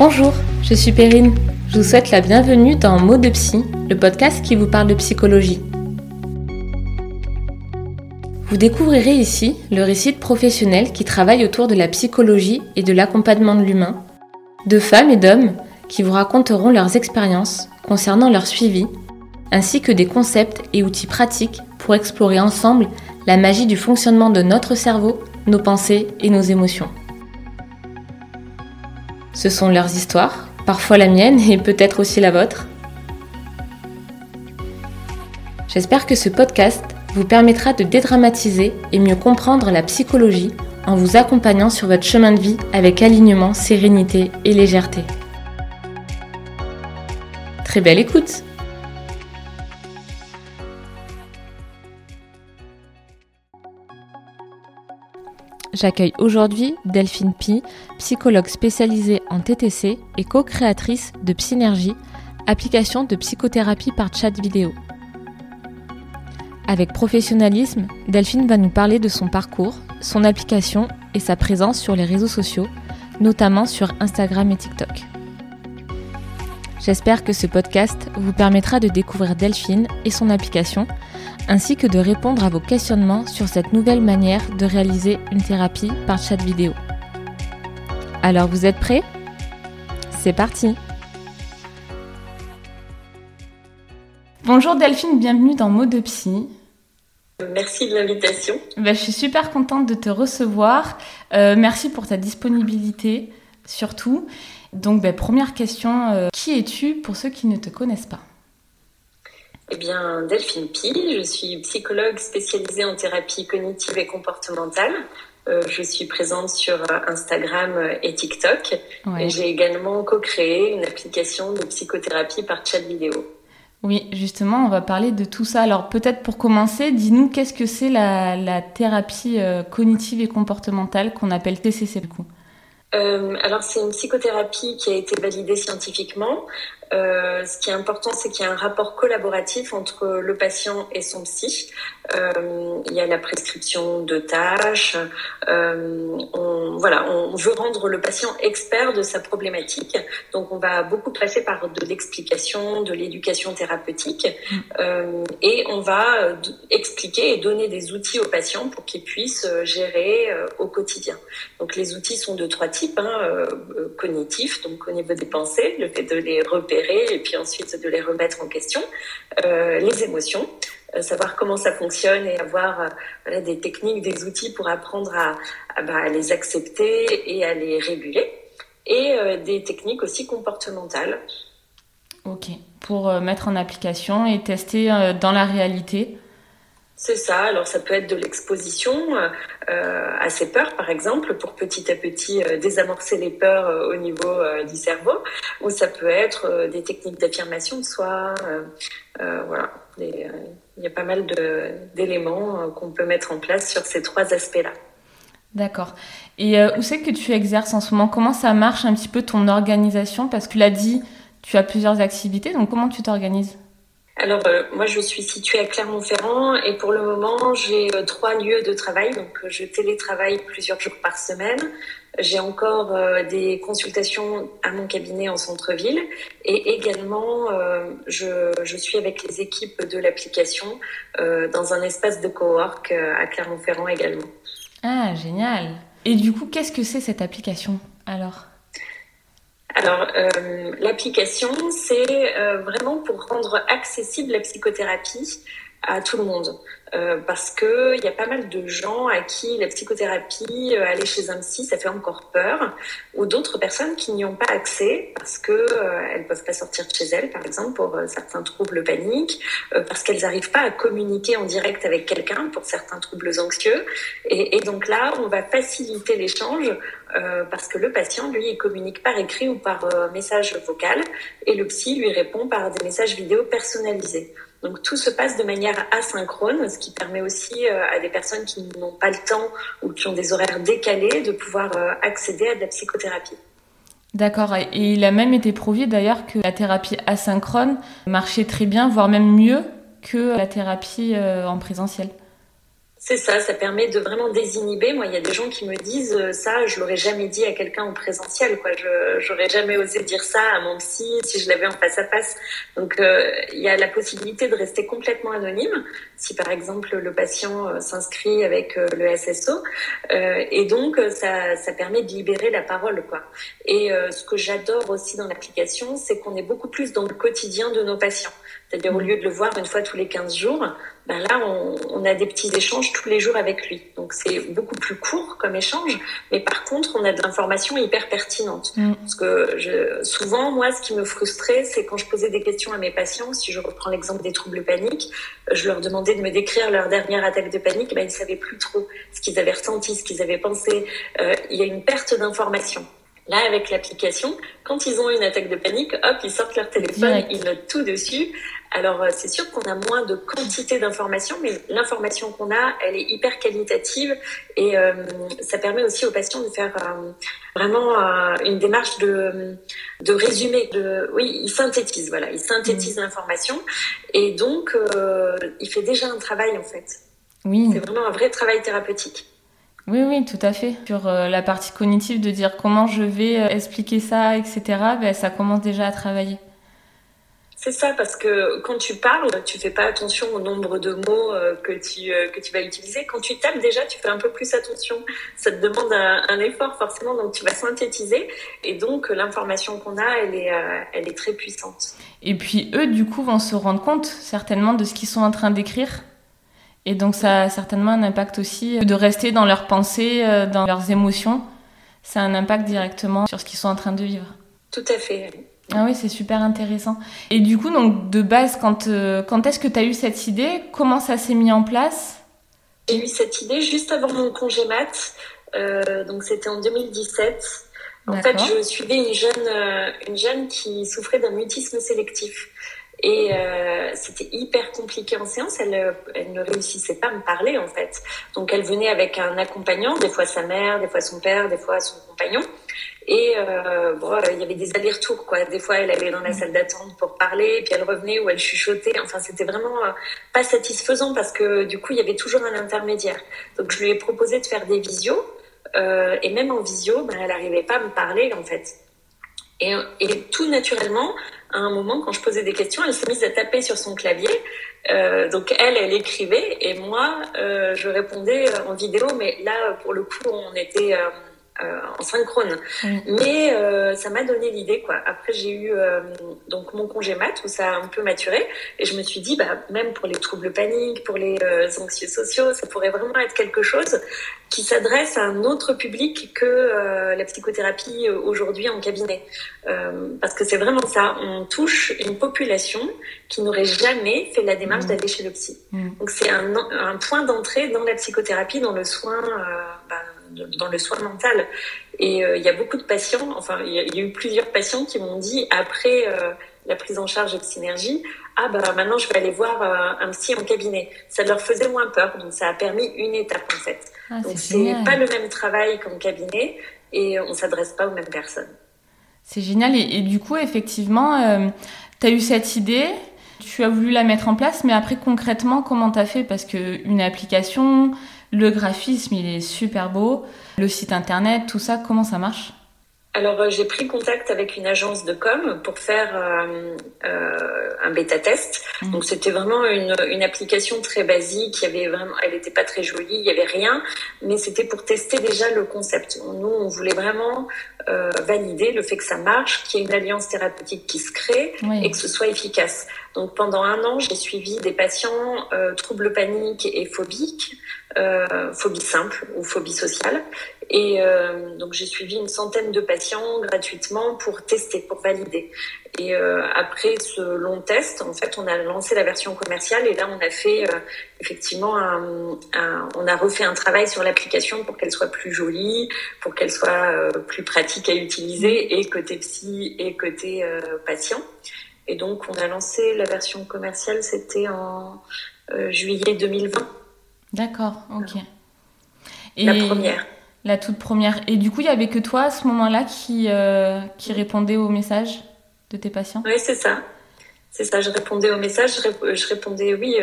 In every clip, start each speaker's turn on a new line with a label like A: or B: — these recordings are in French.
A: Bonjour, je suis Perrine. Je vous souhaite la bienvenue dans Mots de Psy, le podcast qui vous parle de psychologie. Vous découvrirez ici le récit de professionnels qui travaillent autour de la psychologie et de l'accompagnement de l'humain, de femmes et d'hommes qui vous raconteront leurs expériences concernant leur suivi, ainsi que des concepts et outils pratiques pour explorer ensemble la magie du fonctionnement de notre cerveau, nos pensées et nos émotions. Ce sont leurs histoires, parfois la mienne et peut-être aussi la vôtre. J'espère que ce podcast vous permettra de dédramatiser et mieux comprendre la psychologie en vous accompagnant sur votre chemin de vie avec alignement, sérénité et légèreté. Très belle écoute J'accueille aujourd'hui Delphine Pi, psychologue spécialisée en TTC et co-créatrice de Psynergie, application de psychothérapie par chat vidéo. Avec professionnalisme, Delphine va nous parler de son parcours, son application et sa présence sur les réseaux sociaux, notamment sur Instagram et TikTok. J'espère que ce podcast vous permettra de découvrir Delphine et son application, ainsi que de répondre à vos questionnements sur cette nouvelle manière de réaliser une thérapie par chat vidéo. Alors vous êtes prêts? C'est parti Bonjour Delphine, bienvenue dans Mots de Psy.
B: Merci de l'invitation.
A: Ben, je suis super contente de te recevoir. Euh, merci pour ta disponibilité, surtout. Donc, ben, première question, euh, qui es-tu pour ceux qui ne te connaissent pas?
B: Eh bien, Delphine Pi, je suis psychologue spécialisée en thérapie cognitive et comportementale. Euh, je suis présente sur Instagram et TikTok. Et j'ai également co-créé une application de psychothérapie par chat vidéo.
A: Oui, justement, on va parler de tout ça. Alors peut-être pour commencer, dis-nous qu'est-ce que c'est la, thérapie euh, cognitive et comportementale qu'on appelle TCC du coup?
B: Euh, alors c'est une psychothérapie qui a été validée scientifiquement. Euh, ce qui est important, c'est qu'il y a un rapport collaboratif entre le patient et son psy. Euh, il y a la prescription de tâches. On, voilà, on veut rendre le patient expert de sa problématique. Donc, on va beaucoup passer par de l'explication, de l'éducation thérapeutique, et on va expliquer et donner des outils au patient pour qu'il puisse gérer au quotidien. Donc, les outils sont de trois types hein, euh, cognitifs, donc au niveau des pensées, le fait de les repérer et puis ensuite de les remettre en question. Euh, les émotions, euh, savoir comment ça fonctionne et avoir des techniques, des outils pour apprendre à, bah, les accepter et à les réguler. Et des techniques aussi comportementales.
A: Ok, pour mettre en application et tester dans la réalité
B: c'est ça. Alors ça peut être de l'exposition euh, à ces peurs, par exemple, pour petit à petit euh, désamorcer les peurs euh, au niveau du cerveau, ou ça peut être des techniques d'affirmation de soi. voilà, il y a pas mal d'éléments qu'on peut mettre en place sur ces trois aspects-là.
A: D'accord. Et où c'est que tu exerces en ce moment? Comment ça marche un petit peu ton organisation? Parce que l'as dit, tu as plusieurs activités, donc comment tu t'organises?
B: Alors, euh, moi, je suis située à Clermont-Ferrand et pour le moment, j'ai euh, trois lieux de travail. Donc, euh, je télétravaille plusieurs jours par semaine. J'ai encore des consultations à mon cabinet en centre-ville et également, je, je, suis avec les équipes de l'application dans un espace de cowork à Clermont-Ferrand également.
A: Ah, génial. Et du coup, qu'est-ce que c'est cette application alors?
B: Alors, euh, l'application, c'est euh, vraiment pour rendre accessible la psychothérapie à tout le monde. Euh, parce que il y a pas mal de gens à qui la psychothérapie, euh, aller chez un psy, ça fait encore peur, ou d'autres personnes qui n'y ont pas accès parce que euh, elles peuvent pas sortir de chez elles, par exemple pour euh, certains troubles paniques, parce qu'elles n'arrivent pas à communiquer en direct avec quelqu'un pour certains troubles anxieux. Et, et, donc là, on va faciliter l'échange parce que le patient, lui, il communique par écrit ou par message vocal, et le psy lui répond par des messages vidéo personnalisés. Donc tout se passe de manière asynchrone, ce qui permet aussi euh, à des personnes qui n'ont pas le temps ou qui ont des horaires décalés de pouvoir euh, accéder à de la psychothérapie.
A: D'accord, et il a même été prouvé d'ailleurs que la thérapie asynchrone marchait très bien, voire même mieux que la thérapie euh, en présentiel.
B: C'est ça, ça permet de vraiment désinhiber. Moi, il y a des gens qui me disent euh, ça, je l'aurais jamais dit à quelqu'un en présentiel, quoi. Je j'aurais jamais osé dire ça à mon psy si je l'avais en face à face. Donc, euh, il y a la possibilité de rester complètement anonyme si par exemple le patient euh, s'inscrit avec le SSO, et donc ça ça permet de libérer la parole, quoi. Et ce que j'adore aussi dans l'application, c'est qu'on est beaucoup plus dans le quotidien de nos patients. C'est-à-dire au lieu de le voir une fois tous les 15 jours, ben là, on, on, a des petits échanges tous les jours avec lui. Donc c'est beaucoup plus court comme échange, mais par contre, on a de l'information hyper pertinente. Mm. Parce que je, souvent, moi, ce qui me frustrait, c'est quand je posais des questions à mes patients, si je reprends l'exemple des troubles paniques, je leur demandais de me décrire leur dernière attaque de panique, ben, ils savaient plus trop ce qu'ils avaient ressenti, ce qu'ils avaient pensé. Euh, il y a une perte d'information. Là, avec l'application, quand ils ont une attaque de panique, hop, ils sortent leur téléphone, ils notent tout dessus. Alors, euh, c'est sûr qu'on a moins de quantité d'informations, mais l'information qu'on a, elle est hyper qualitative et euh, ça permet aussi aux patients de faire euh, vraiment une démarche de, de résumé. De, oui, il synthétise, voilà, il synthétise mmh. l'information et donc il fait déjà un travail en fait. Oui. C'est vraiment un vrai travail thérapeutique.
A: Oui, oui, tout à fait. Sur euh, la partie cognitive, de dire comment je vais euh, expliquer ça, etc., ben, ça commence déjà à travailler.
B: C'est ça, parce que quand tu parles, tu fais pas attention au nombre de mots euh, que tu, que tu vas utiliser. Quand tu tapes, déjà, tu fais un peu plus attention. Ça te demande un, effort, forcément, donc tu vas synthétiser. Et donc, l'information qu'on a, elle est, elle est très puissante.
A: Et puis, eux, du coup, vont se rendre compte, certainement, de ce qu'ils sont en train d'écrire et donc ça a certainement un impact aussi de rester dans leurs pensées, euh, dans leurs émotions. Ça a un impact directement sur ce qu'ils sont en train de vivre.
B: Tout à fait.
A: Ah oui, c'est super intéressant. Et du coup, donc de base, quand, euh, quand est-ce que tu as eu cette idée? Comment ça s'est mis en place?
B: J'ai eu cette idée juste avant mon congé mat. Euh, donc c'était en 2017. En fait, je suivais une jeune, une jeune qui souffrait d'un mutisme sélectif. Et euh, c'était hyper compliqué en séance. Elle, elle ne réussissait pas à me parler en fait. Donc elle venait avec un accompagnant, des fois sa mère, des fois son père, des fois son compagnon. Et euh, bon, il y avait des allers-retours quoi. Des fois elle allait dans la salle d'attente pour parler, puis elle revenait ou elle chuchotait. Enfin c'était vraiment euh, pas satisfaisant parce que du coup il y avait toujours un intermédiaire. Donc je lui ai proposé de faire des visios. Euh, et même en visio, ben, elle n'arrivait pas à me parler en fait. Et tout naturellement, à un moment, quand je posais des questions, elle s'est mise à taper sur son clavier. Euh, donc elle, elle écrivait et moi, euh, je répondais en vidéo. Mais là, pour le coup, on était euh, en synchrone. Mais euh, ça m'a donné l'idée, quoi. Après, j'ai eu euh, donc mon congé mat où ça a un peu maturé et je me suis dit, bah, même pour les troubles paniques, pour les anxieux sociaux, ça pourrait vraiment être quelque chose qui s'adresse à un autre public que la psychothérapie aujourd'hui en cabinet. parce que c'est vraiment ça, on touche une population qui n'aurait jamais fait la démarche mmh. d'aller chez le psy. Mmh. Donc c'est un, un, point d'entrée dans la psychothérapie, dans le soin. Bah, dans le soin mental. Et euh, il y a beaucoup de patients, enfin, il y, a eu plusieurs patients qui m'ont dit après euh, la prise en charge de synergie, ah bah maintenant je vais aller voir euh, un psy en cabinet. Ça leur faisait moins peur, donc ça a permis une étape en fait. Ah, donc c'est pas le même travail qu'en cabinet et on s'adresse pas aux mêmes personnes.
A: C'est génial et, et, du coup effectivement, tu as eu cette idée, tu as voulu la mettre en place, mais après concrètement comment tu as fait? Parce que une application, le graphisme, il est super beau. Le site internet, tout ça, comment ça marche?
B: Alors euh, j'ai pris contact avec une agence de com pour faire euh, euh, un bêta test. Mmh. Donc c'était vraiment une, une, application très basique. Il y avait vraiment, elle n'était pas très jolie, il y avait rien, mais c'était pour tester déjà le concept. Nous on voulait vraiment euh, valider le fait que ça marche, qu'il y ait une alliance thérapeutique qui se crée et que ce soit efficace. Donc pendant un an j'ai suivi des patients euh, troubles paniques et phobiques euh, phobie simple ou phobie sociale. Et euh, donc j'ai suivi une centaine de patients gratuitement pour tester, pour valider. Et euh, après ce long test, en fait, on a lancé la version commerciale et là on a fait euh, effectivement un, un, on a refait un travail sur l'application pour qu'elle soit plus jolie, pour qu'elle soit euh, plus pratique à utiliser et côté psy et côté patient. Et donc on a lancé la version commerciale, c'était en juillet 2020.
A: D'accord, ok.
B: Et la première.
A: La toute première. Et du coup, il y avait que toi à ce moment-là qui, euh, qui répondait aux messages de tes patients?
B: Oui, c'est ça. C'est ça, je répondais aux messages, je, répondais oui.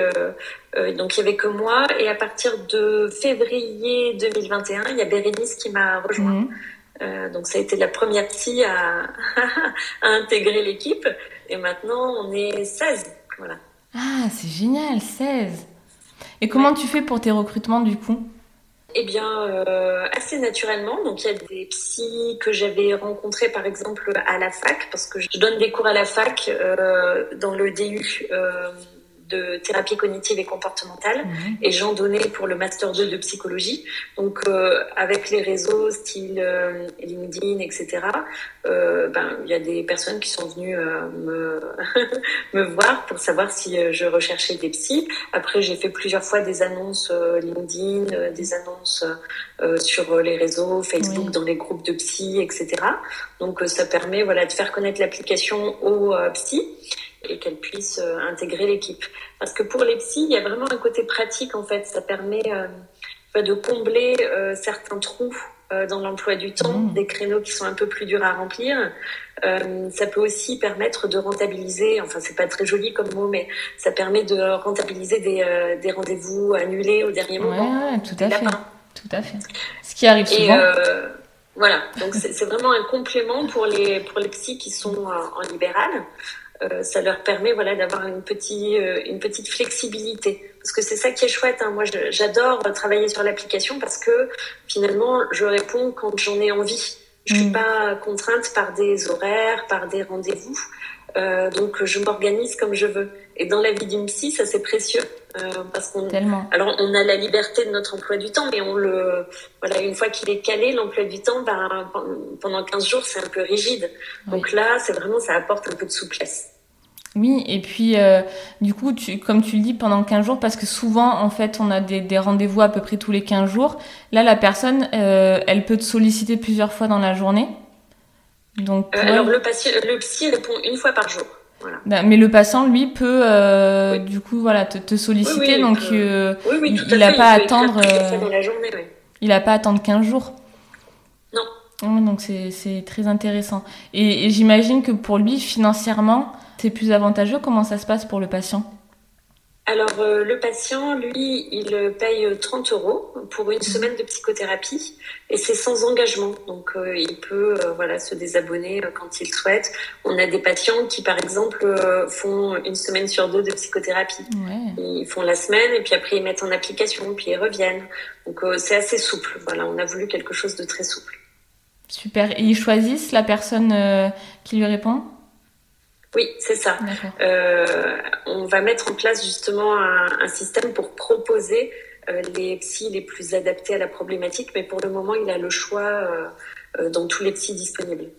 B: donc il y avait que moi. Et à partir de février 2021, il y a Bérénice qui m'a rejoint. Mhm. donc ça a été la première psy à, à intégrer l'équipe. Et maintenant, on est 16. Voilà.
A: Ah, c'est génial, 16. Et comment tu fais pour tes recrutements du coup?
B: Eh bien, euh, assez naturellement. Donc, il y a des psys que j'avais rencontrés, par exemple, à la fac, parce que je donne des cours à la fac euh, dans le DU. Euh, de thérapie cognitive et comportementale mhm. et j'en donnais pour le master 2 de psychologie. Donc euh, avec les réseaux style euh, LinkedIn, etc. Euh, ben il y a des personnes qui sont venues euh, me me voir pour savoir si je recherchais des psys. Après j'ai fait plusieurs fois des annonces LinkedIn, des annonces sur les réseaux Facebook, dans les groupes de psy, etc. Donc ça permet voilà de faire connaître l'application aux psys et qu'elle puisse euh, intégrer l'équipe. Parce que pour les psys, il y a vraiment un côté pratique en fait. Ça permet euh, de combler euh, certains trous dans l'emploi du temps, mmh. des créneaux qui sont un peu plus durs à remplir. ça peut aussi permettre de rentabiliser, enfin c'est pas très joli comme mot, mais ça permet de rentabiliser des, des rendez-vous annulés au dernier moment.
A: Ouais, tout à fait. Tout à fait. Ce qui arrive souvent.
B: voilà, donc c'est vraiment un complément pour les pour les psys qui sont en libéral. Euh, ça leur permet voilà d'avoir une petite euh, une petite flexibilité parce que c'est ça qui est chouette hein. moi j'adore travailler sur l'application parce que finalement je réponds quand j'en ai envie je suis mm. pas contrainte par des horaires par des rendez-vous euh, donc je m'organise comme je veux. Et dans la vie d'une psy ça c'est précieux euh, parce qu'on alors on a la liberté de notre emploi du temps mais on le voilà une fois qu'il est calé l'emploi du temps ben, pendant 15 jours c'est un peu rigide. Donc là c'est vraiment ça apporte un peu de souplesse.
A: Oui, et puis euh, du coup, tu, comme tu le dis, pendant 15 jours, parce que souvent, en fait, on a des, des rendez-vous à peu près tous les 15 jours. Là, la personne, euh, elle peut te solliciter plusieurs fois dans la journée.
B: Donc, alors, le, patient, le psy répond une fois par jour.
A: Bah, mais le patient, lui, peut euh, du coup voilà te, te solliciter, donc euh, il n'a pas à attendre. il n'a pas à attendre 15 jours.
B: Non.
A: donc c'est très intéressant. Et, et j'imagine que pour lui, financièrement, c'est plus avantageux. Comment ça se passe pour le patient?
B: Alors, euh, le patient, lui, il paye 30 euros pour une semaine de psychothérapie et c'est sans engagement. Donc, euh, il peut euh, voilà, se désabonner quand il souhaite. On a des patients qui, par exemple, font une semaine sur deux de psychothérapie. Ils font la semaine et puis après, ils mettent en application, puis ils reviennent. Donc, c'est assez souple. Voilà, on a voulu quelque chose de très souple.
A: Super. Et ils choisissent la personne qui lui répond?
B: Oui, c'est ça. Euh, on va mettre en place justement un, système pour proposer euh, les psys les plus adaptés à la problématique, mais pour le moment, il a le choix euh, dans tous les psys disponibles.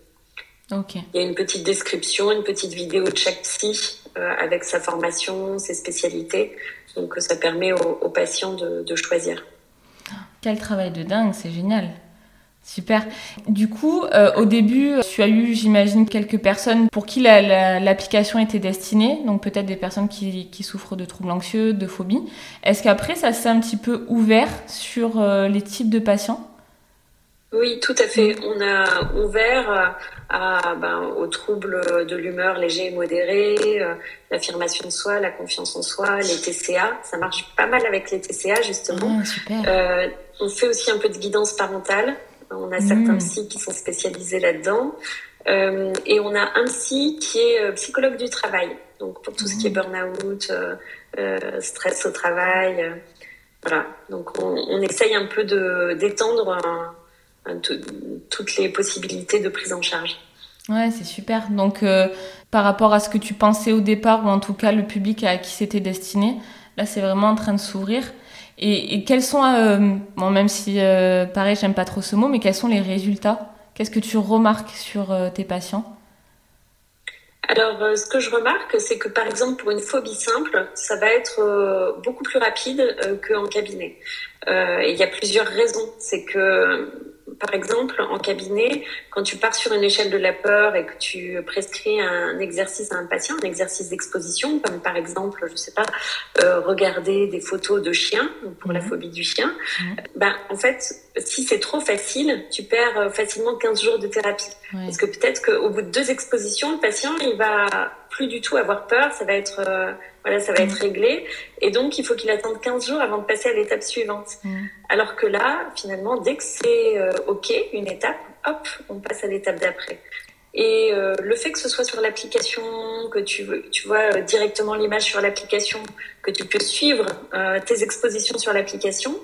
B: Il y a une petite description, une petite vidéo de chaque psy avec sa formation, ses spécialités. Donc ça permet aux, patients de choisir.
A: Quel travail de dingue, c'est génial. Super. Du coup, euh, au début, tu as eu, j'imagine, quelques personnes pour qui l'application était destinée, donc peut-être des personnes qui, souffrent de troubles anxieux, de phobie. Est-ce qu'après, ça s'est un petit peu ouvert sur euh, les types de patients?
B: Oui, tout à fait. On a ouvert à, ben, aux troubles de l'humeur léger et modéré, euh, l'affirmation de soi, la confiance en soi, les TCA. Ça marche pas mal avec les TCA, justement.
A: Ah, super.
B: on fait aussi un peu de guidance parentale. On a certains mmh. psys qui sont spécialisés là-dedans. Euh, et on a un psy qui est euh, psychologue du travail, donc pour tout ce qui est mmh. burn-out, euh, stress au travail. voilà. Donc on, essaye un peu de d'étendre toutes les possibilités de prise en charge.
A: Ouais, c'est super. Donc par rapport à ce que tu pensais au départ, ou en tout cas le public à qui c'était destiné, là c'est vraiment en train de s'ouvrir. Et, quels sont, euh, bon, même si euh, pareil, j'aime pas trop ce mot, mais quels sont les résultats? Qu'est-ce que tu remarques sur euh, tes patients?
B: Alors, ce que je remarque, c'est que par exemple, pour une phobie simple, ça va être beaucoup plus rapide qu'en cabinet. et il y a plusieurs raisons. C'est que par exemple, en cabinet, quand tu pars sur une échelle de la peur et que tu prescris un exercice à un patient, un exercice d'exposition, comme par exemple, je sais pas, euh, regarder des photos de chiens pour la mhm. phobie du chien, mhm. ben en fait, si c'est trop facile, tu perds facilement 15 jours de thérapie. Parce que peut-être qu'au bout de deux expositions, le patient, il va plus du tout avoir peur, ça va être, voilà, ça va être réglé. Et donc, il faut qu'il attende 15 jours avant de passer à l'étape suivante. Alors que là, finalement, dès que c'est OK, une étape, hop, on passe à l'étape d'après. Et euh, le fait que ce soit sur l'application, que tu, tu vois euh, directement l'image sur l'application, que tu peux suivre euh, tes expositions sur l'application,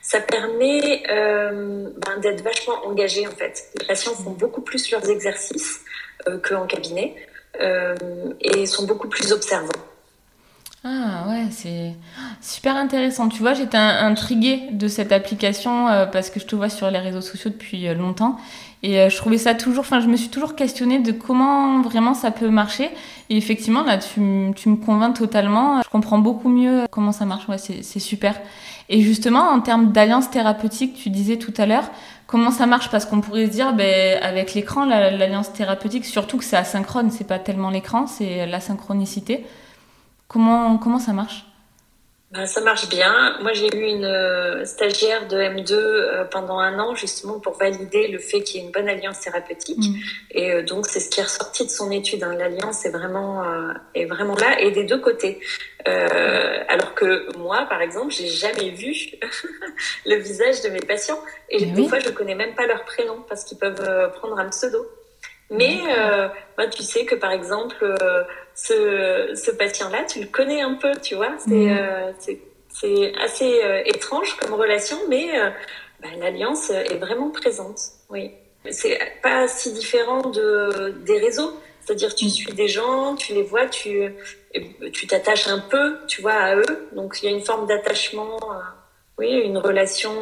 B: ça permet ben, d'être vachement engagé en fait. Les patients font beaucoup plus leurs exercices qu'en cabinet et sont beaucoup plus observants.
A: Ah ouais, c'est super intéressant. Tu vois, j'étais intriguée de cette application parce que je te vois sur les réseaux sociaux depuis longtemps et euh, je trouvais ça toujours, enfin, je me suis toujours questionnée de comment vraiment ça peut marcher. Et effectivement, là, tu, tu me convaincs totalement. Je comprends beaucoup mieux comment ça marche. Ouais, c'est super. Et justement, en termes d'alliance thérapeutique, tu disais tout à l'heure, comment ça marche? Parce qu'on pourrait se dire, ben, avec l'écran, l'alliance thérapeutique, surtout que c'est asynchrone, c'est pas tellement l'écran, c'est la synchronicité. Comment, comment ça marche?
B: Ben, ça marche bien. Moi, j'ai eu une euh, stagiaire de M2 euh, pendant un an, justement, pour valider le fait qu'il y ait une bonne alliance thérapeutique. Mm. Et euh, donc, c'est ce qui est ressorti de son étude. Hein. L'alliance est vraiment, est vraiment là et des deux côtés. alors que moi, par exemple, j'ai jamais vu le visage de mes patients. Et des fois, je connais même pas leur prénom parce qu'ils peuvent prendre un pseudo. Mais bah, tu sais que, par exemple, ce, ce patient-là, tu le connais un peu, tu vois. C'est mm. euh, assez euh, étrange comme relation, mais euh, bah, l'alliance est vraiment présente. Oui, c'est pas si différent de des réseaux. C'est-à-dire, tu mm. suis des gens, tu les vois, tu tu t'attaches un peu, tu vois, à eux. Donc, il y a une forme d'attachement, oui, une relation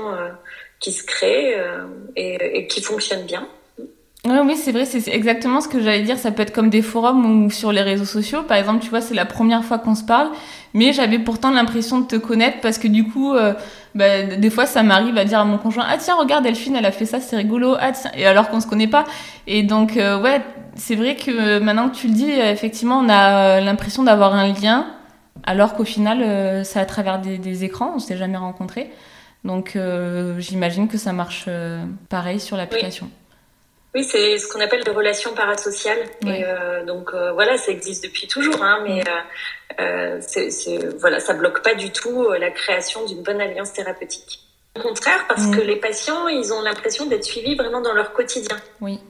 B: qui se crée et, et qui fonctionne bien.
A: Oui, c'est vrai, c'est exactement ce que j'allais dire. Ça peut être comme des forums ou sur les réseaux sociaux. Par exemple, tu vois, c'est la première fois qu'on se parle, mais j'avais pourtant l'impression de te connaître parce que du coup, euh, bah, des fois, ça m'arrive à dire à mon conjoint Ah tiens, regarde, Delphine, elle a fait ça, c'est rigolo. Ah tiens, et alors qu'on se connaît pas. Et donc, euh, ouais, c'est vrai que maintenant que tu le dis, effectivement, on a l'impression d'avoir un lien, alors qu'au final, euh, c'est à travers des, des écrans, on s'est jamais rencontrés. Donc, j'imagine que ça marche pareil sur l'application.
B: Oui, c'est ce qu'on appelle des relations parasociales. Et euh, donc euh, voilà, ça existe depuis toujours, hein, mais euh, euh c'est, voilà, ça bloque pas du tout la création d'une bonne alliance thérapeutique. Au contraire, parce que les patients, ils ont l'impression d'être suivis vraiment dans leur quotidien.
A: Oui.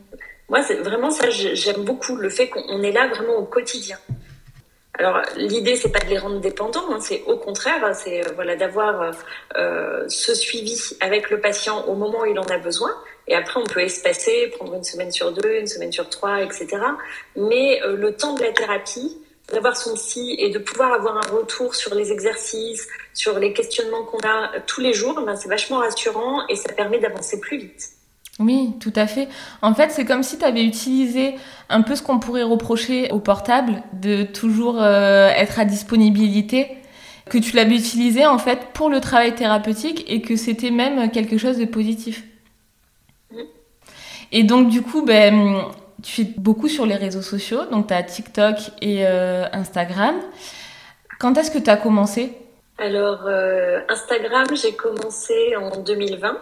B: Moi, c'est vraiment ça, j'aime beaucoup le fait qu'on est là vraiment au quotidien. Alors l'idée c'est pas de les rendre dépendants, hein, c'est au contraire, c'est voilà d'avoir euh, ce suivi avec le patient au moment où il en a besoin, et après, on peut espacer, prendre une semaine sur deux, une semaine sur trois, etc. Mais euh, le temps de la thérapie, d'avoir son psy et de pouvoir avoir un retour sur les exercices, sur les questionnements qu'on a euh, tous les jours, ben, c'est vachement rassurant et ça permet d'avancer plus vite.
A: Oui, tout à fait. En fait, c'est comme si tu avais utilisé un peu ce qu'on pourrait reprocher au portable, de toujours euh, être à disponibilité, que tu l'avais utilisé en fait pour le travail thérapeutique et que c'était même quelque chose de positif. Et donc, du coup, ben, tu fais beaucoup sur les réseaux sociaux, donc tu as TikTok et euh, Instagram. Quand est-ce que tu as commencé?
B: Alors, euh, Instagram, j'ai commencé en 2020,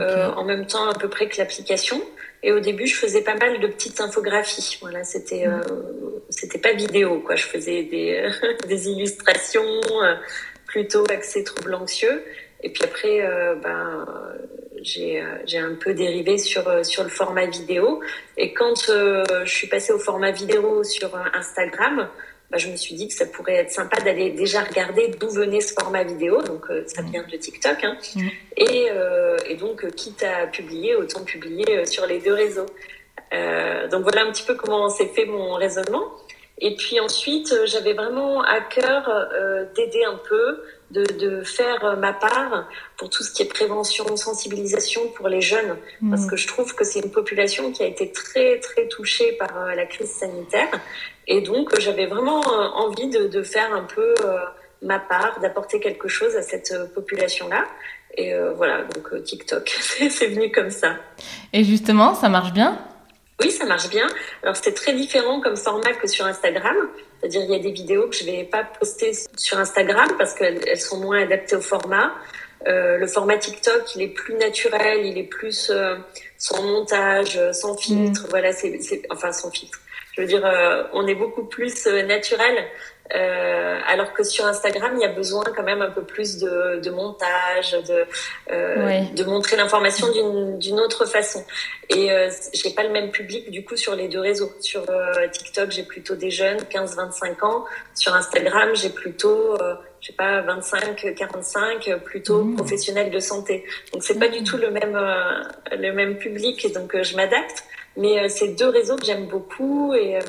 B: euh, en même temps à peu près que l'application. Et au début, je faisais pas mal de petites infographies. Voilà, c'était mm. c'était pas vidéo, quoi. Je faisais des, des illustrations plutôt axées troubles anxieux. Et puis après, ben j'ai euh, j'ai un peu dérivé sur euh, sur le format vidéo. Et quand euh, je suis passée au format vidéo sur Instagram bah, je me suis dit que ça pourrait être sympa d'aller déjà regarder d'où venait ce format vidéo. Donc ça vient de TikTok hein. Mmh. et, et donc quitte à publier autant publier sur les deux réseaux. Donc voilà un petit peu comment s'est fait mon raisonnement et puis ensuite j'avais vraiment à cœur d'aider un peu de, de, faire euh, ma part pour tout ce qui est prévention, sensibilisation pour les jeunes, mmh. parce que je trouve que c'est une population qui a été très très touchée par euh, la crise sanitaire, et donc j'avais vraiment euh, envie de, de, faire un peu ma part, d'apporter quelque chose à cette population-là. Et voilà, donc TikTok, c'est venu comme ça.
A: Et justement, ça marche bien?
B: Oui, ça marche bien. Alors c'est très différent comme format que sur Instagram. C'est-à-dire il y a des vidéos que je vais pas poster sur Instagram parce qu'elles sont moins adaptées au format. le format TikTok, il est plus naturel, il est plus sans montage, sans filtre. Mm. Voilà, c'est, enfin sans filtre. Je veux dire, on est beaucoup plus naturel. Euh, alors que sur Instagram, il y a besoin quand même un peu plus de, de montage, de, euh, de montrer l'information d'une autre façon. Et euh, j'ai pas le même public du coup sur les deux réseaux. Sur euh, TikTok, j'ai plutôt des jeunes, 15-25 ans. Sur Instagram, j'ai plutôt, euh, je sais pas, 25-45, plutôt mmh. professionnels de santé. Donc c'est pas du mmh. tout le même le même public, et donc je m'adapte. Mais euh, c'est deux réseaux que j'aime beaucoup et, euh,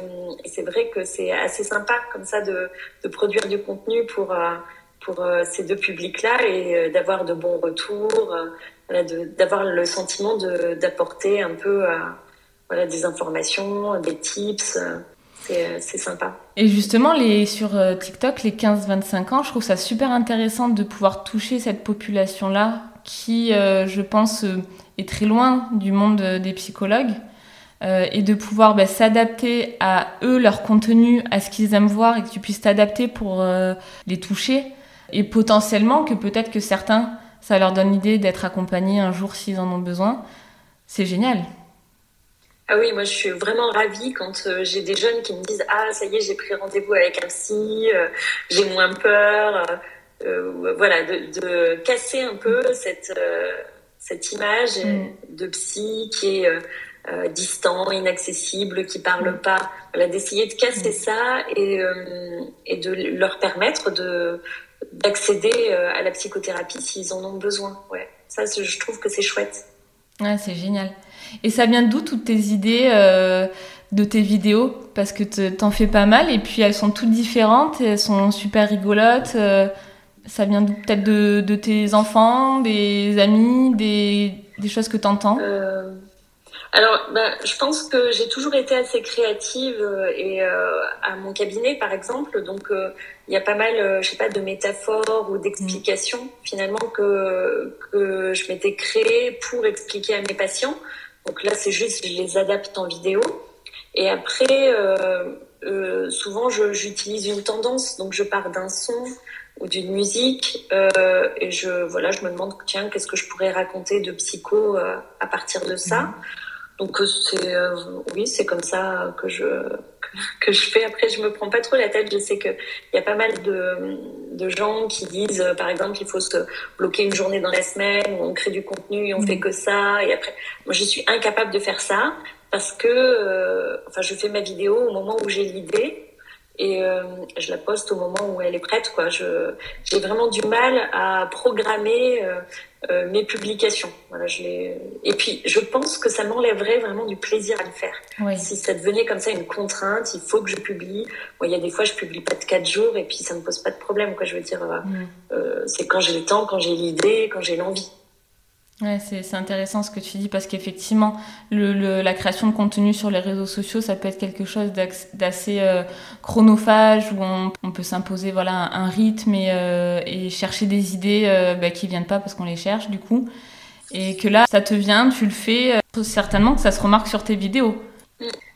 B: et c'est vrai que c'est assez sympa comme ça de, de produire du contenu pour, euh, pour ces deux publics-là et d'avoir de bons retours, d'avoir le sentiment d'apporter un peu voilà, des informations, des tips. C'est sympa.
A: Et justement, les, sur TikTok, les 15-25 ans, je trouve ça super intéressant de pouvoir toucher cette population-là qui, je pense, est très loin du monde des psychologues. Euh, et de pouvoir bah, s'adapter à eux, leur contenu, à ce qu'ils aiment voir et que tu puisses t'adapter pour euh, les toucher. Et potentiellement que peut-être que certains, ça leur donne l'idée d'être accompagnés un jour s'ils en ont besoin. C'est génial.
B: Ah oui, moi je suis vraiment ravie quand euh, j'ai des jeunes qui me disent Ah, ça y est, j'ai pris rendez-vous avec un psy, j'ai moins peur. voilà, de, de, casser un peu cette, cette image mm. de psy qui est euh, distant, inaccessible, qui parlent mm. pas. Voilà, d'essayer de casser mm. ça et, euh, et de leur permettre de d'accéder euh, à la psychothérapie s'ils en ont besoin. Ouais, ça, je trouve que c'est chouette.
A: Ouais, c'est génial. Et ça vient d'où toutes tes idées de tes vidéos? Parce que t'en fais pas mal et puis elles sont toutes différentes et elles sont super rigolotes. ça vient peut-être de, de, tes enfants, des amis, des, des choses que t'entends?
B: Euh, alors, ben, je pense que j'ai toujours été assez créative euh, et euh, à mon cabinet, par exemple, donc euh, il y a pas mal, je sais pas, de métaphores ou d'explications finalement que que je m'étais créée pour expliquer à mes patients. Donc là, c'est juste, je les adapte en vidéo. Et après, souvent, j'utilise une tendance, donc je pars d'un son ou d'une musique et je voilà, je me demande tiens, qu'est-ce que je pourrais raconter de psycho à partir de ça. Mmh. Donc euh, c'est euh, oui, c'est comme ça que je que je fais. Après, je me prends pas trop la tête. Je sais que il y a pas mal de, de gens qui disent, euh, par exemple, qu'il faut se bloquer une journée dans la semaine où on crée du contenu et on fait mm. que ça. Et après, moi, je suis incapable de faire ça parce que, enfin, je fais ma vidéo au moment où j'ai l'idée et je la poste au moment où elle est prête. Quoi, je j'ai vraiment du mal à programmer euh, mes publications. Voilà, je Et puis, je pense que ça m'enlèverait vraiment du plaisir à le faire. Si ça devenait comme ça une contrainte, il faut que je publie. il y a des fois, je publie pas de quatre jours et puis ça me pose pas de problème. Quoi, je veux dire, euh, mm. euh, c'est quand j'ai le temps, quand j'ai l'idée, quand j'ai l'envie.
A: Ouais, c'est intéressant ce que tu dis parce qu'effectivement, le, la création de contenu sur les réseaux sociaux, ça peut être quelque chose d'assez euh, chronophage où on, on peut s'imposer voilà un, rythme et, euh, et, chercher des idées euh, bah, qui viennent pas parce qu'on les cherche du coup. Et que là, ça te vient, tu le fais, euh, certainement que ça se remarque sur tes vidéos.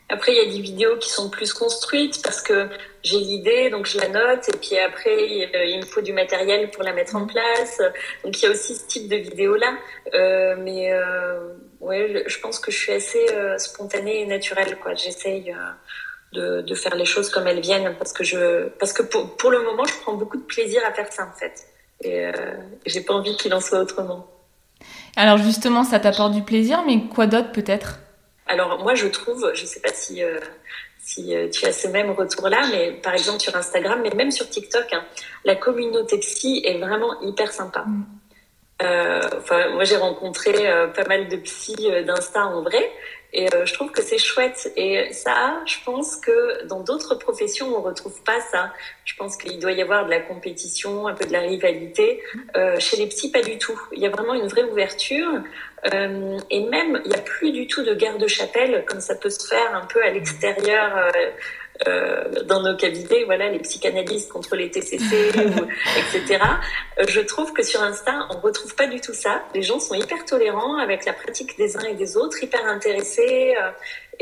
B: Après, il y a des vidéos qui sont plus construites parce que j'ai l'idée, donc je la note, et puis après, il me faut du matériel pour la mettre en place. Donc il y a aussi ce type de vidéo-là. Euh, mais euh, ouais, je pense que je suis assez euh, spontanée et naturelle. quoi. J'essaye euh, de, de, faire les choses comme elles viennent parce que, je, parce que pour, pour le moment, je prends beaucoup de plaisir à faire ça en fait. Et euh, j'ai pas envie qu'il en soit autrement.
A: Alors justement, ça t'apporte du plaisir, mais quoi d'autre peut-être?
B: Alors moi je trouve, je sais pas si euh, si euh, tu as ce même retour-là, mais par exemple sur Instagram, mais même sur TikTok, hein, la communauté psy est vraiment hyper sympa. Mm. Euh, moi j'ai rencontré pas mal de psy d'Insta en vrai, et je trouve que c'est chouette. Et ça, je pense que dans d'autres professions, on retrouve pas ça. Je pense qu'il doit y avoir de la compétition, un peu de la rivalité. Euh, chez les psys, pas du tout. Il y a vraiment une vraie ouverture. Euh, et même, il n'y a plus du tout de garde-chapelle, comme ça peut se faire un peu à l'extérieur. Euh, euh dans nos cabinets, voilà, les psychanalystes contre les TCC, etc. Euh, je trouve que sur Insta, on retrouve pas du tout ça. Les gens sont hyper tolérants avec la pratique des uns et des autres, hyper intéressés, euh,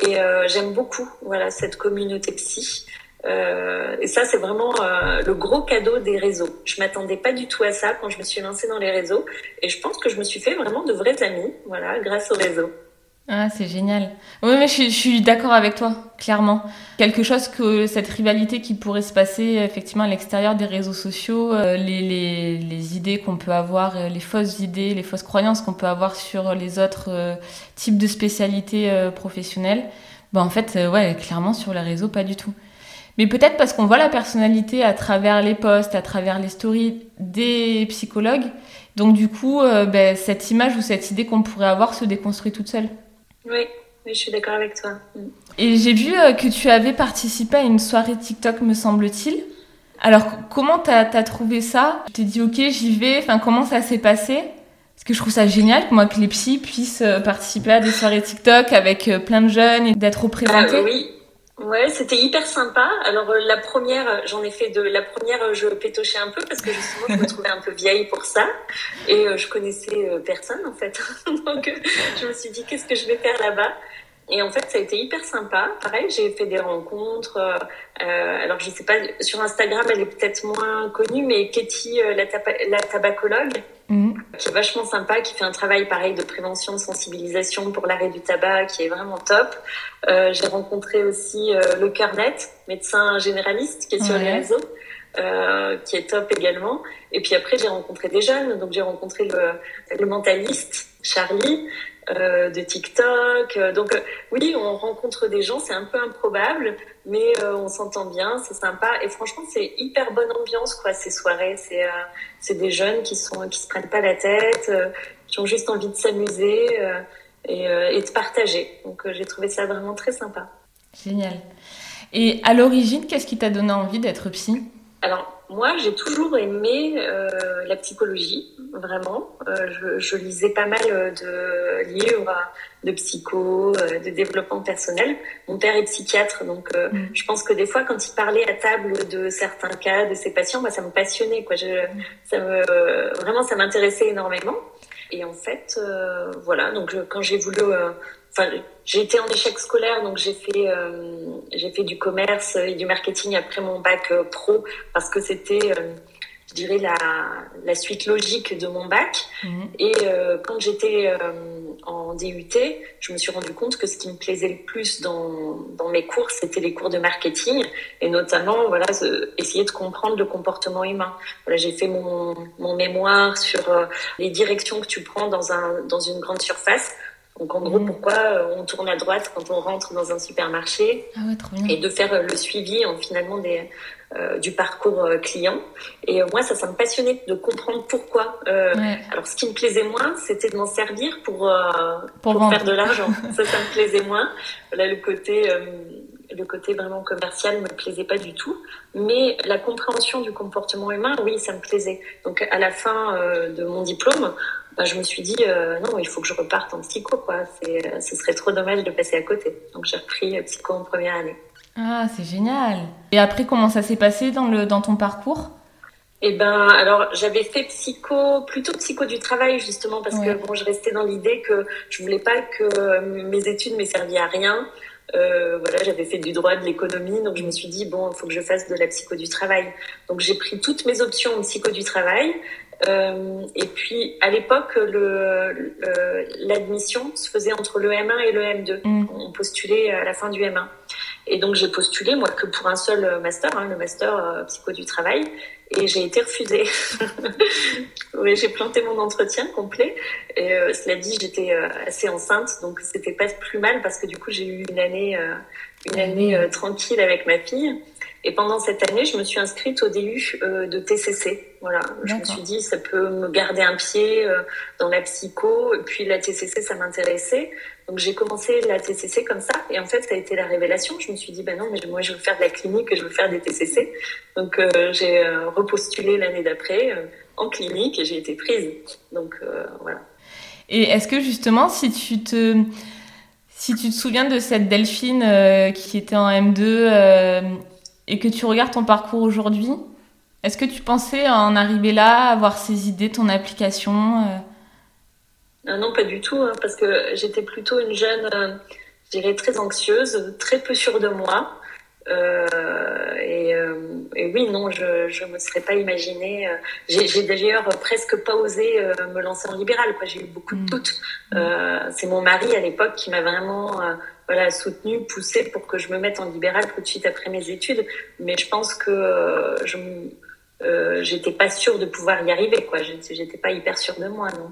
B: et j'aime beaucoup, voilà, cette communauté psy. Et ça, c'est vraiment le gros cadeau des réseaux. Je m'attendais pas du tout à ça quand je me suis lancée dans les réseaux, et je pense que je me suis fait vraiment de vrais amis, voilà, grâce aux réseaux.
A: Ah, c'est génial. Oui, mais je, suis d'accord avec toi, clairement. Quelque chose que cette rivalité qui pourrait se passer effectivement à l'extérieur des réseaux sociaux, euh, les, idées qu'on peut avoir, euh, les fausses idées, les fausses croyances qu'on peut avoir sur les autres euh, types de spécialités professionnelles, ben en fait, ouais, clairement sur les réseaux, pas du tout. Mais peut-être parce qu'on voit la personnalité à travers les posts, à travers les stories des psychologues. Donc du coup, ben, cette image ou cette idée qu'on pourrait avoir se déconstruit toute seule.
B: Oui, je suis d'accord avec toi.
A: Et j'ai vu euh, que tu avais participé à une soirée TikTok, me semble-t-il. Alors, comment t'as as trouvé ça? Tu t'es dit, ok, j'y vais. Enfin, comment ça s'est passé? Parce que je trouve ça génial que moi, que les psys puissent euh, participer à des soirées TikTok avec euh, plein de jeunes et d'être représentés.
B: Ah, oui, Ouais, c'était hyper sympa. Alors euh, la première, euh, j'en ai fait de la première, euh, je pétochais un peu parce que justement je me trouvais un peu vieille pour ça et je connaissais personne en fait. Donc je me suis dit qu'est-ce que je vais faire là-bas? Et en fait, ça a été hyper sympa. Pareil, j'ai fait des rencontres. Euh, alors, je sais pas, sur Instagram, elle est peut-être moins connue, mais Katie, la, la, tabacologue, mhm. qui est vachement sympa, qui fait un travail pareil de prévention, de sensibilisation pour l'arrêt du tabac, qui est vraiment top. Euh, j'ai rencontré aussi euh, le Cœur Net, médecin généraliste, qui est sur les réseaux. Euh, qui est top également. Et puis après, j'ai rencontré des jeunes. Donc, j'ai rencontré le, le mentaliste, Charlie, euh, de TikTok. Donc euh, oui, on rencontre des gens, c'est un peu improbable, mais euh, on s'entend bien, c'est sympa. Et franchement, c'est hyper bonne ambiance quoi ces soirées. C'est c'est des jeunes qui sont qui se prennent pas la tête, qui ont juste envie de s'amuser et, et, de partager. Donc j'ai trouvé ça vraiment très sympa.
A: Génial. Et à l'origine, qu'est-ce qui t'a donné envie d'être psy?
B: Alors moi, j'ai toujours aimé euh, la psychologie, vraiment. Euh, je, je, lisais pas mal euh, de livres de psycho, de développement personnel. Mon père est psychiatre, donc euh, mm. je pense que des fois, quand il parlait à table de certains cas de ses patients, bah, ça me passionnait. Quoi. Je, ça me, vraiment, ça m'intéressait énormément. Et en fait, voilà, donc quand j'ai voulu enfin, j'ai été en échec scolaire, donc j'ai fait, euh, j'ai fait du commerce et du marketing après mon bac euh, pro parce que c'était, euh, je dirais, la, la suite logique de mon bac. Mhm. Et quand j'étais en DUT, je me suis rendu compte que ce qui me plaisait le plus dans, dans mes cours, c'était les cours de marketing et notamment, voilà, essayer de comprendre le comportement humain. Voilà, j'ai fait mon, mon mémoire sur les directions que tu prends dans un, dans une grande surface donc en gros, pourquoi euh, on tourne à droite quand on rentre dans un supermarché
A: ah
B: et de faire euh, le suivi en, finalement des, euh, du parcours client. Et moi, ça, ça me passionnait de comprendre pourquoi. Alors, ce qui me plaisait moins, c'était de m'en servir pour, pour, faire de l'argent. ça, ça me plaisait moins. Là, le côté le côté vraiment commercial me plaisait pas du tout, mais la compréhension du comportement humain, oui, ça me plaisait. Donc à la fin de mon diplôme, bah, je me suis dit euh, non, il faut que je reparte en psycho, quoi. C'est, ce serait trop dommage de passer à côté. Donc j'ai repris euh, psycho en première année.
A: Ah, c'est génial. Et après, comment ça s'est passé dans, le, dans ton parcours?
B: Eh ben, alors j'avais fait psycho, plutôt psycho du travail justement parce que bon, je restais dans l'idée que je voulais pas que mes études m'aient servi à rien. Euh, voilà, j'avais fait du droit, de l'économie, donc je me suis dit bon, il faut que je fasse de la psycho du travail. Donc j'ai pris toutes mes options en psycho du travail. Euh, et puis, à l'époque, l'admission se faisait entre le M1 et le M2. Mm. On postulait à la fin du M1. Et donc, j'ai postulé, moi, que pour un seul master, hein, le master euh, psycho du travail. Et j'ai été refusée. oui, j'ai planté mon entretien complet. Et euh, cela dit, j'étais assez enceinte, donc c'était pas plus mal parce que du coup, j'ai eu une année, une année tranquille avec ma fille. Et pendant cette année, je me suis inscrite au DU euh, de TCC. Voilà, je me suis dit ça peut me garder un pied euh, dans la psycho. Et puis la TCC, ça m'intéressait. Donc j'ai commencé la TCC comme ça. Et en fait, ça a été la révélation. Je me suis dit ben non, mais moi je veux faire de la clinique, je veux faire des TCC. Donc euh, j'ai repostulé l'année d'après en clinique et j'ai été prise. Donc voilà.
A: Et est-ce que justement, si tu te si tu te souviens de cette Delphine qui était en M2 et que tu regardes ton parcours aujourd'hui, est-ce que tu pensais en arriver là, avoir ces idées, ton application
B: euh? Non, pas du tout, hein, parce que j'étais plutôt une jeune, euh, je dirais, très anxieuse, très peu sûre de moi. Euh, et, euh, et, oui, non, je je me serais pas imaginé. Euh, j'ai d'ailleurs presque pas osé me lancer en libéral. J'ai eu beaucoup de mm. doutes. C'est mon mari à l'époque qui m'a vraiment voilà soutenu, poussé pour que je me mette en libéral tout de suite après mes études. Mais je pense que je j'étais pas sûre de pouvoir y arriver. Quoi, j'étais pas hyper sûre de moi, non.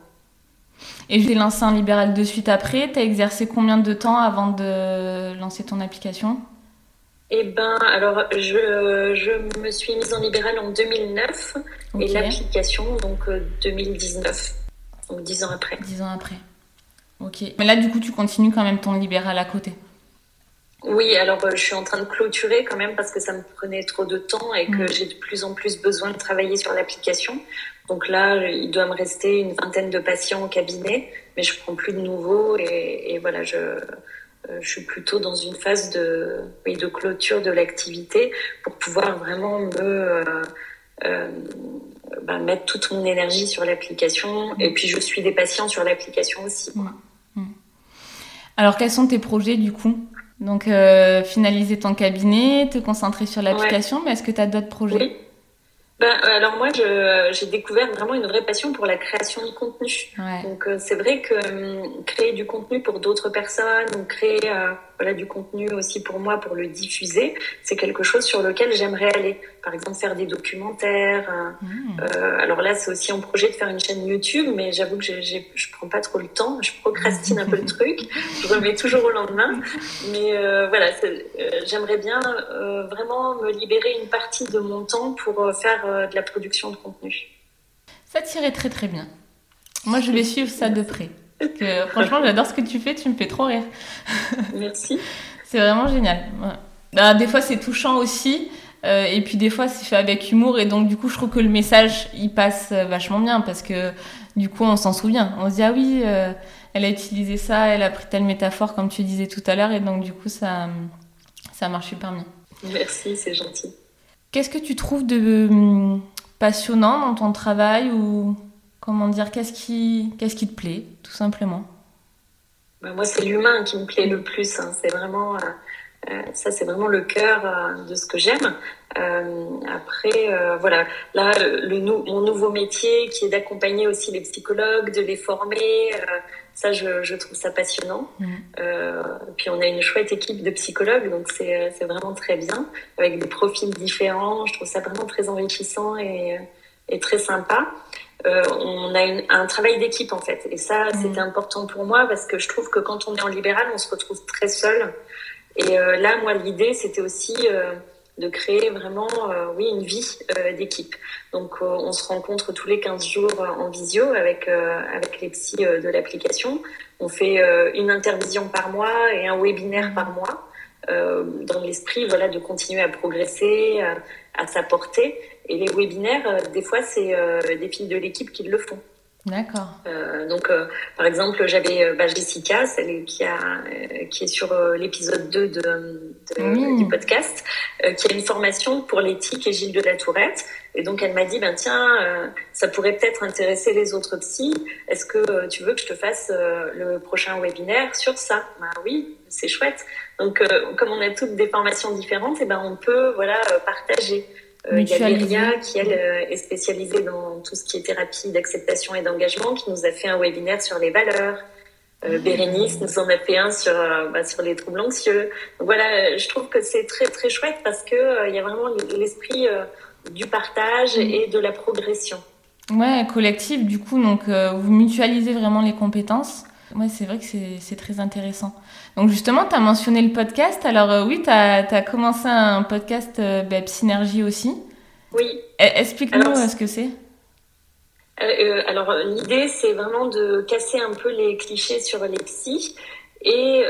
A: Et j'ai lancé un libéral de suite après. Tu as exercé combien de temps avant de lancer ton application?
B: Eh ben, alors, je, je me suis mise en libéral en 2009 et l'application, donc, 2019. Euh, donc, dix ans après.
A: Dix ans après. Ok. Mais là, du coup, tu continues quand même ton libéral à côté
B: oui, alors euh, je suis en train de clôturer quand même parce que ça me prenait trop de temps et que mm. j'ai de plus en plus besoin de travailler sur l'application. Donc là, il doit me rester une vingtaine de patients au cabinet, mais je prends plus de nouveaux et, et voilà, je, je suis plutôt dans une phase de, oui, de clôture de l'activité pour pouvoir vraiment me euh, euh, bah, mettre toute mon énergie sur l'application. Et puis je suis des patients sur l'application aussi.
A: Alors quels sont tes projets du coup? Donc euh, finaliser ton cabinet, te concentrer sur l'application, mais est-ce que tu as d'autres projets?
B: Ben, alors moi, j'ai découvert vraiment une vraie passion pour la création de contenu. Donc euh, c'est vrai que hum, créer du contenu pour d'autres personnes ou créer euh, voilà du contenu aussi pour moi pour le diffuser, c'est quelque chose sur lequel j'aimerais aller. Par exemple faire des documentaires. Mmh. alors là, c'est aussi en projet de faire une chaîne YouTube, mais j'avoue que je je prends pas trop le temps. Je procrastine un peu le truc. Je remets toujours au lendemain. Mais voilà, j'aimerais bien vraiment me libérer une partie de mon temps pour faire euh, de la production de contenu.
A: Ça tirait très très bien. Moi, je vais suivre ça de près. Que, franchement, j'adore ce que tu fais, tu me fais trop rire.
B: Merci.
A: c'est vraiment génial. Bah, des fois, c'est touchant aussi. Euh, et puis des fois, c'est fait avec humour. Et donc, du coup, je trouve que le message, il passe euh, vachement bien parce que du coup, on s'en souvient. On se dit, ah oui, elle a utilisé ça, elle a pris telle métaphore, comme tu disais tout à l'heure. Et donc, du coup, ça, ça marche super bien.
B: Merci, c'est gentil.
A: Qu'est-ce que tu trouves de hum, passionnant dans ton travail ou comment dire qu'est-ce qui qu'est-ce qui te plaît tout simplement?
B: Bah, Moi, c'est l'humain qui me plaît le plus. Hein. C'est vraiment euh, euh, ça, c'est vraiment le cœur euh, de ce que j'aime. après, voilà, là, le, mon nouveau métier qui est d'accompagner aussi les psychologues, de les former ça, je, je, trouve ça passionnant. Mm. Puis on a une chouette équipe de psychologues, donc c'est vraiment très bien, avec des profils différents. Je trouve ça vraiment très enrichissant et, et très sympa. Euh, on a une, un travail d'équipe en fait, et ça, mm. c'était important pour moi parce que je trouve que quand on est en libéral, on se retrouve très seul. Et euh, là, moi, l'idée, c'était aussi euh, de créer vraiment euh, oui une vie euh, d'équipe. Donc euh, on se rencontre tous les 15 jours en visio avec avec les psys de l'application. On fait une intervision par mois et un webinaire par mois dans l'esprit voilà de continuer à progresser, à s'apporter. Et les webinaires, des fois, c'est des filles de l'équipe qui le font.
A: D'accord.
B: Euh, donc, euh, par exemple, j'avais euh, bah, Jessica, celle qui, a, euh, qui est sur l'épisode 2 de, de du podcast, qui a une formation pour l'éthique et Gilles de la Tourette. Et donc, elle m'a dit, ben tiens, ça pourrait peut-être intéresser les autres psys. Est-ce que tu veux que je te fasse le prochain webinaire sur ça? Ben oui, c'est chouette. Donc, comme on a toutes des formations différentes, et ben on peut voilà partager. Euh, il y a Lyria qui, elle, euh, est spécialisée dans tout ce qui est thérapie d'acceptation et d'engagement, qui nous a fait un webinaire sur les valeurs. Euh, mmh. Bérénice nous en a fait un sur, euh, bah, sur les troubles anxieux. Donc voilà, je trouve que c'est très très chouette parce que il y a vraiment l'esprit du partage mmh. et de la progression.
A: Ouais, collectif du coup, donc vous mutualisez vraiment les compétences. Ouais, c'est vrai que c'est très intéressant. Donc justement, tu as mentionné le podcast. Alors euh, oui, tu as, commencé un podcast euh, Synergie aussi.
B: Oui.
A: E, explique-nous euh, ce que c'est.
B: alors l'idée, c'est vraiment de casser un peu les clichés sur les psys. Et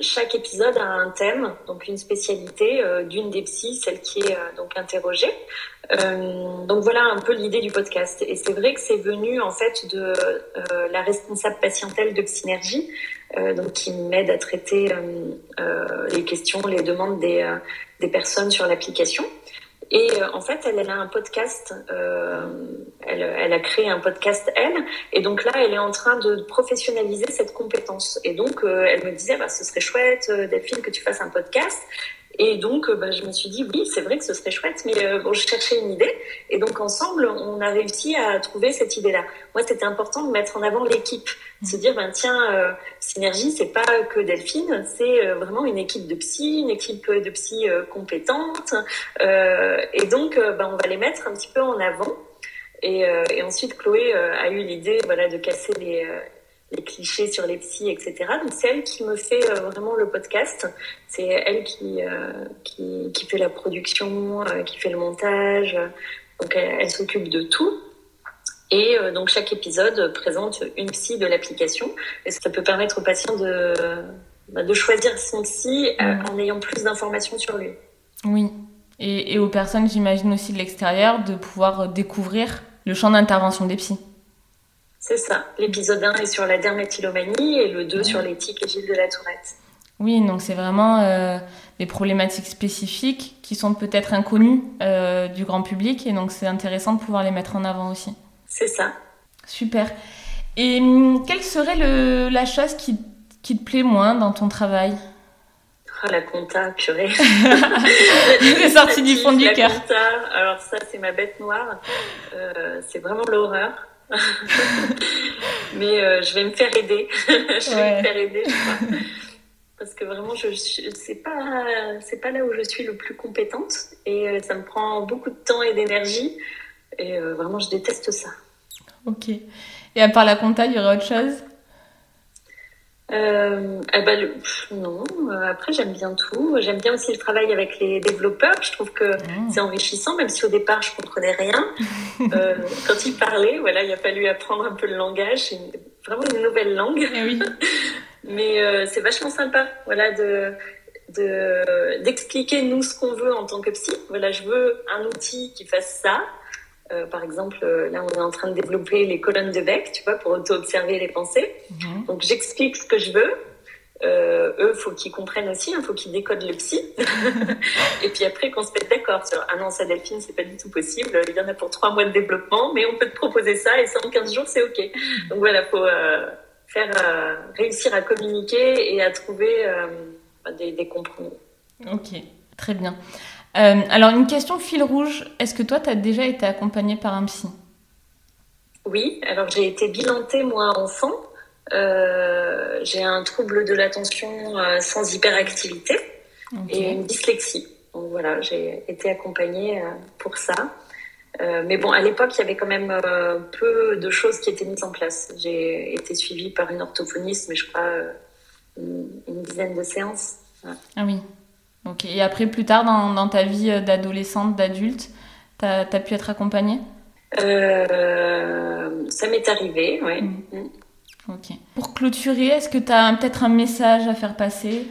B: chaque épisode a un thème, donc une spécialité d'une des psys, celle qui est donc interrogée. Euh, donc voilà un peu l'idée du podcast. Et c'est vrai que c'est venu en fait de euh, la responsable patientèle de Psynergie, euh, donc qui m'aide à traiter les questions, les demandes des, des personnes sur l'application. Et en fait, elle, elle, a un podcast, elle, elle, a créé un podcast, elle, et donc là, elle est en train de professionnaliser cette compétence. Et donc, elle me disait, bah, ce serait chouette, Delphine, que tu fasses un podcast. Et donc, euh, bah, je me suis dit, oui, c'est vrai que ce serait chouette, mais euh, bon, je cherchais une idée. Et donc, ensemble, on a réussi à trouver cette idée-là. Moi, c'était important de mettre en avant l'équipe. De se dire, ben, tiens, euh, Synergie, c'est pas que Delphine, c'est euh, vraiment une équipe de psy, une équipe de psy compétente. et donc, ben, on va les mettre un petit peu en avant. Et, et ensuite, Chloé a eu l'idée voilà, de casser les les clichés sur les psys, etc. Donc c'est elle qui me fait euh, vraiment le podcast. C'est elle qui, euh, qui, qui fait la production, euh, qui fait le montage. Donc elle, s'occupe de tout. Et donc chaque épisode présente une psy de l'application. Et ça peut permettre aux patients de, bah, de choisir son psy en ayant plus d'informations sur lui.
A: Oui. Et, et aux personnes, j'imagine aussi de l'extérieur, de pouvoir découvrir le champ d'intervention des psys.
B: C'est ça. L'épisode 1 est sur la dermatillomanie et le 2 sur l'éthique et Gilles de la Tourette.
A: Oui, donc c'est vraiment euh, des problématiques spécifiques qui sont peut-être inconnues euh, du grand public et donc c'est intéressant de pouvoir les mettre en avant aussi.
B: C'est ça.
A: Super. Et hum, quelle serait le, la chose qui, qui, te plaît moins dans ton travail?
B: Oh, La compta, purée.
A: c'est sorti du fond du cœur.
B: Alors ça, c'est ma bête noire. Euh, c'est vraiment l'horreur. Mais euh, je vais me faire aider. je vais me faire aider, je crois. Parce que vraiment, je, c'est pas, c'est pas là où je suis le plus compétente et euh, ça me prend beaucoup de temps et d'énergie. Et euh, vraiment, je déteste ça.
A: Ok. Et à part la compta, il y aurait autre chose?
B: Euh, eh ben, non. Euh, après, j'aime bien tout. J'aime bien aussi le travail avec les développeurs. Je trouve que ah. c'est enrichissant, même si au départ je comprenais rien. euh, quand ils parlaient, voilà, il a fallu apprendre un peu le langage. C'est vraiment une nouvelle langue.
A: Eh oui.
B: Mais euh, c'est vachement sympa, voilà, de d'expliquer nous ce qu'on veut en tant que psy. Voilà, je veux un outil qui fasse ça. Euh, par exemple, euh, là, on est en train de développer les colonnes de Beck, tu vois, pour auto-observer les pensées. Mhm. Donc, j'explique ce que je veux. Euh, eux, faut qu'ils comprennent aussi, il hein, faut qu'ils décodent le psy. et puis après, qu'on se mette d'accord sur ah non, ça Delphine, c'est pas du tout possible. Il y en a pour trois mois de développement, mais on peut te proposer ça et ça en 15 jours, c'est ok. Donc voilà, faut euh, faire euh, réussir à communiquer et à trouver des, des compromis.
A: Ok, très bien. Euh, alors, une question fil rouge. Est-ce que toi, tu as déjà été accompagnée par un psy?
B: Oui, alors j'ai été bilantée, moi, enfant. Euh, j'ai un trouble de l'attention euh, sans hyperactivité et une dyslexie. Donc voilà, j'ai été accompagnée pour ça. mais bon, à l'époque, il y avait quand même peu de choses qui étaient mises en place. J'ai été suivie par une orthophoniste, mais je crois une, dizaine de séances.
A: Ah oui. Ok. Et après, plus tard, dans, dans ta vie euh, d'adolescente, d'adulte, tu as, pu être accompagnée?
B: Euh, Ça m'est arrivé, oui. Mm.
A: Ok. Pour clôturer, est-ce que tu as peut-être un message à faire passer?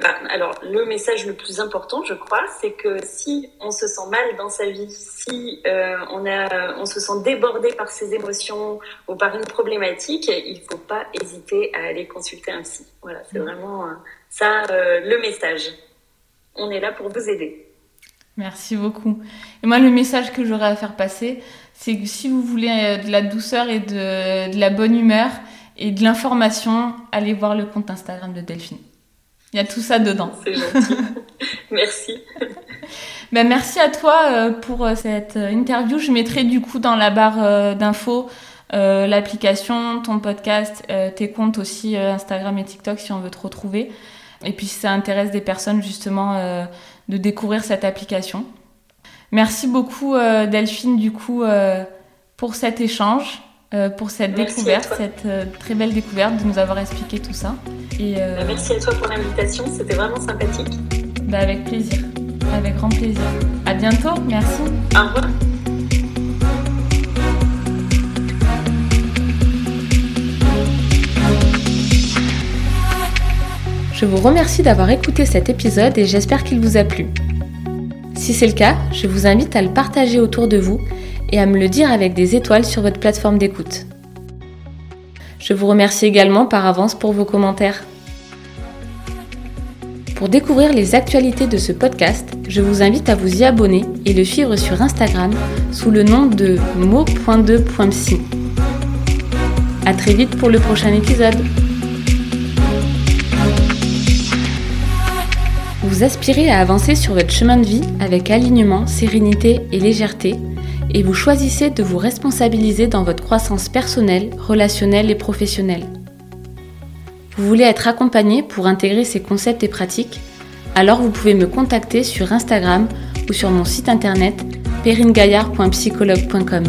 B: Bah, alors, le message le plus important, je crois, c'est que si on se sent mal dans sa vie, si euh, on, a, on se sent débordé par ses émotions ou par une problématique, il ne faut pas hésiter à aller consulter un psy. Voilà, c'est mm. vraiment ça le message on est là pour vous aider.
A: Merci beaucoup. Et moi, le message que j'aurais à faire passer, c'est que si vous voulez euh, de la douceur et de, la bonne humeur et de l'information, allez voir le compte Instagram de Delphine. Il y a tout ça dedans.
B: C'est gentil. merci.
A: Ben, merci à toi euh, pour euh, cette interview. Je mettrai du coup dans la barre d'infos l'application, ton podcast, tes comptes aussi Instagram et TikTok si on veut te retrouver. Et puis si ça intéresse des personnes justement euh, de découvrir cette application. Merci beaucoup euh, Delphine du coup euh, pour cet échange, pour cette découverte, cette très belle découverte de nous avoir expliqué tout ça.
B: Et, Merci à toi pour l'invitation, c'était vraiment sympathique.
A: Bah, avec plaisir, avec grand plaisir. À bientôt, merci.
B: Au revoir.
A: Je vous remercie d'avoir écouté cet épisode et j'espère qu'il vous a plu. Si c'est le cas, je vous invite à le partager autour de vous et à me le dire avec des étoiles sur votre plateforme d'écoute. Je vous remercie également par avance pour vos commentaires. Pour découvrir les actualités de ce podcast, je vous invite à vous y abonner et le suivre sur Instagram sous le nom de mo.2.psy. A très vite pour le prochain épisode. Vous aspirez à avancer sur votre chemin de vie avec alignement, sérénité et légèreté et vous choisissez de vous responsabiliser dans votre croissance personnelle, relationnelle et professionnelle. Vous voulez être accompagné pour intégrer ces concepts et pratiques? Alors vous pouvez me contacter sur Instagram ou sur mon site internet peringaillard.psychologue.com.